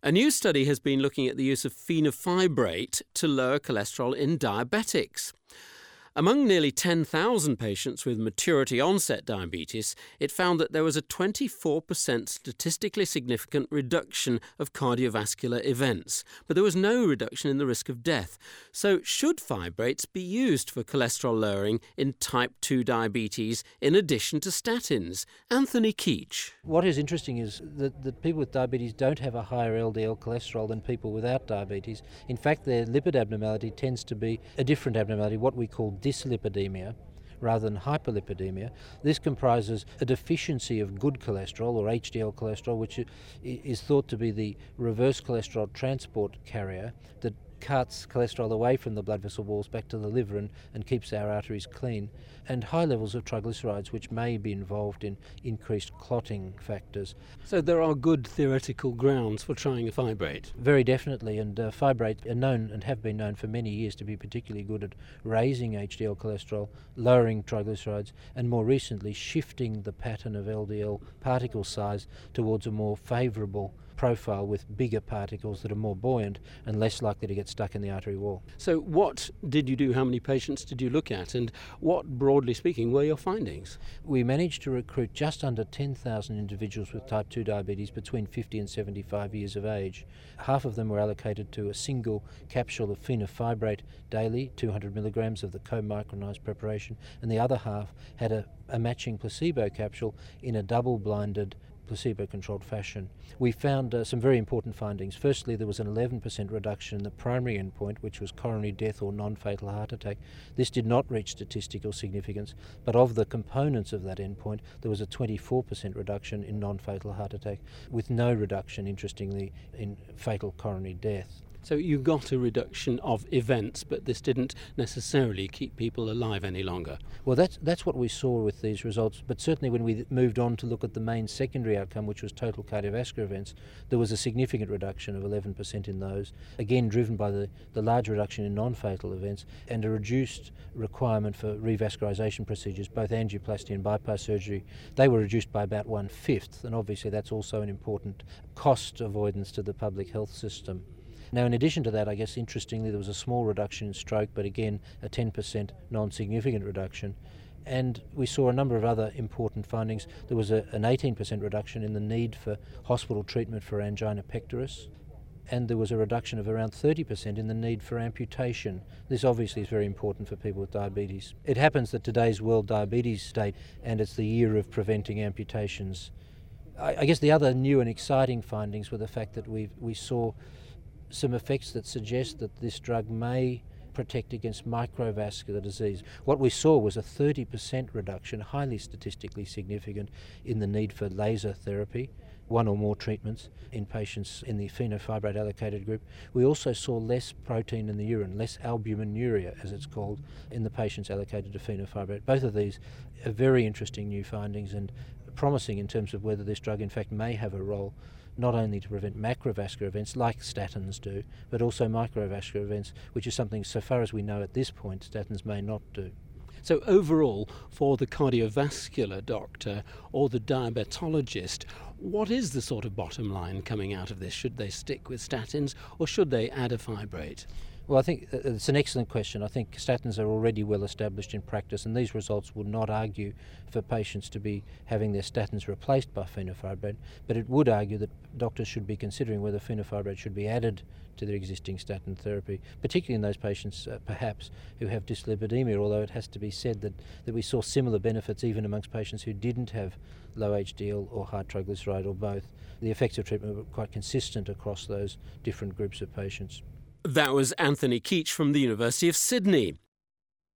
A new study has been looking at the use of fenofibrate to lower cholesterol in diabetics. Among nearly 10,000 patients with maturity onset diabetes, it found that there was a 24% statistically significant reduction of cardiovascular events, but there was no reduction in the risk of death. So, should fibrates be used for cholesterol lowering in type 2 diabetes in addition to statins? Anthony Keech. What is interesting is that, that people with diabetes don't have a higher LDL cholesterol than people without diabetes. In fact, their lipid abnormality tends to be a different abnormality, what we call dyslipidemia rather than hyperlipidemia. This comprises a deficiency of good cholesterol or HDL cholesterol, which is thought to be the reverse cholesterol transport carrier that carts cholesterol away from the blood vessel walls back to the liver and, and keeps our arteries clean, and high levels of triglycerides, which may be involved in increased clotting factors. So there are good theoretical grounds for trying a fibrate? Very definitely, and uh, fibrates are known and have been known for many years to be particularly good at raising HDL cholesterol, lowering triglycerides, and more recently shifting the pattern of LDL particle size towards a more favourable profile with bigger particles that are more buoyant and less likely to get stuck in the artery wall. So, what did you do? How many patients did you look at? And what, broadly speaking, were your findings? We managed to recruit just under 10,000 individuals with type 2 diabetes between 50 and 75 years of age. Half of them were allocated to a single capsule of fenofibrate daily, 200 milligrams of the co micronized preparation, and the other half had a, a matching placebo capsule in a double blinded placebo controlled fashion. We found uh, some very important findings. Firstly, there was an 11% reduction in the primary endpoint, which was coronary death or non fatal heart attack. This did not reach statistical significance, but of the components of that endpoint, there was a 24% reduction in non fatal heart attack, with no reduction, interestingly, in fatal coronary death. So you got a reduction of events, but this didn't necessarily keep people alive any longer. Well, that's that's what we saw with these results. But certainly, when we moved on to look at the main secondary outcome, which was total cardiovascular events, there was a significant reduction of 11% in those. Again, driven by the the large reduction in non-fatal events and a reduced requirement for revascularization procedures, both angioplasty and bypass surgery. They were reduced by about one fifth, and obviously that's also an important cost avoidance to the public health system. Now, in addition to that, I guess interestingly, there was a small reduction in stroke, but again, a 10% non significant reduction. And we saw a number of other important findings. There was a, an 18% reduction in the need for hospital treatment for angina pectoris, and there was a reduction of around 30% in the need for amputation. This obviously is very important for people with diabetes. It happens that today's World Diabetes Day, and it's the year of preventing amputations. I, I guess the other new and exciting findings were the fact that we we saw some effects that suggest that this drug may protect against microvascular disease. What we saw was a 30% reduction, highly statistically significant, in the need for laser therapy, one or more treatments in patients in the fenofibrate allocated group. We also saw less protein in the urine, less albuminuria, as it's called, in the patients allocated to fenofibrate. Both of these are very interesting new findings and promising in terms of whether this drug, in fact, may have a role not only to prevent macrovascular events like statins do, but also microvascular events, which is something, so far as we know at this point, statins may not do. So, overall, for the cardiovascular doctor or the diabetologist, what is the sort of bottom line coming out of this? Should they stick with statins or should they add a fibrate? Well, I think it's an excellent question. I think statins are already well established in practice, and these results would not argue for patients to be having their statins replaced by fenofibrate, but it would argue that doctors should be considering whether fenofibrate should be added to their existing statin therapy, particularly in those patients, uh, perhaps, who have dyslipidemia, although it has to be said that, that we saw similar benefits even amongst patients who didn't have low HDL or high triglyceride or both. The effects of treatment were quite consistent across those different groups of patients. That was Anthony Keech from the University of Sydney.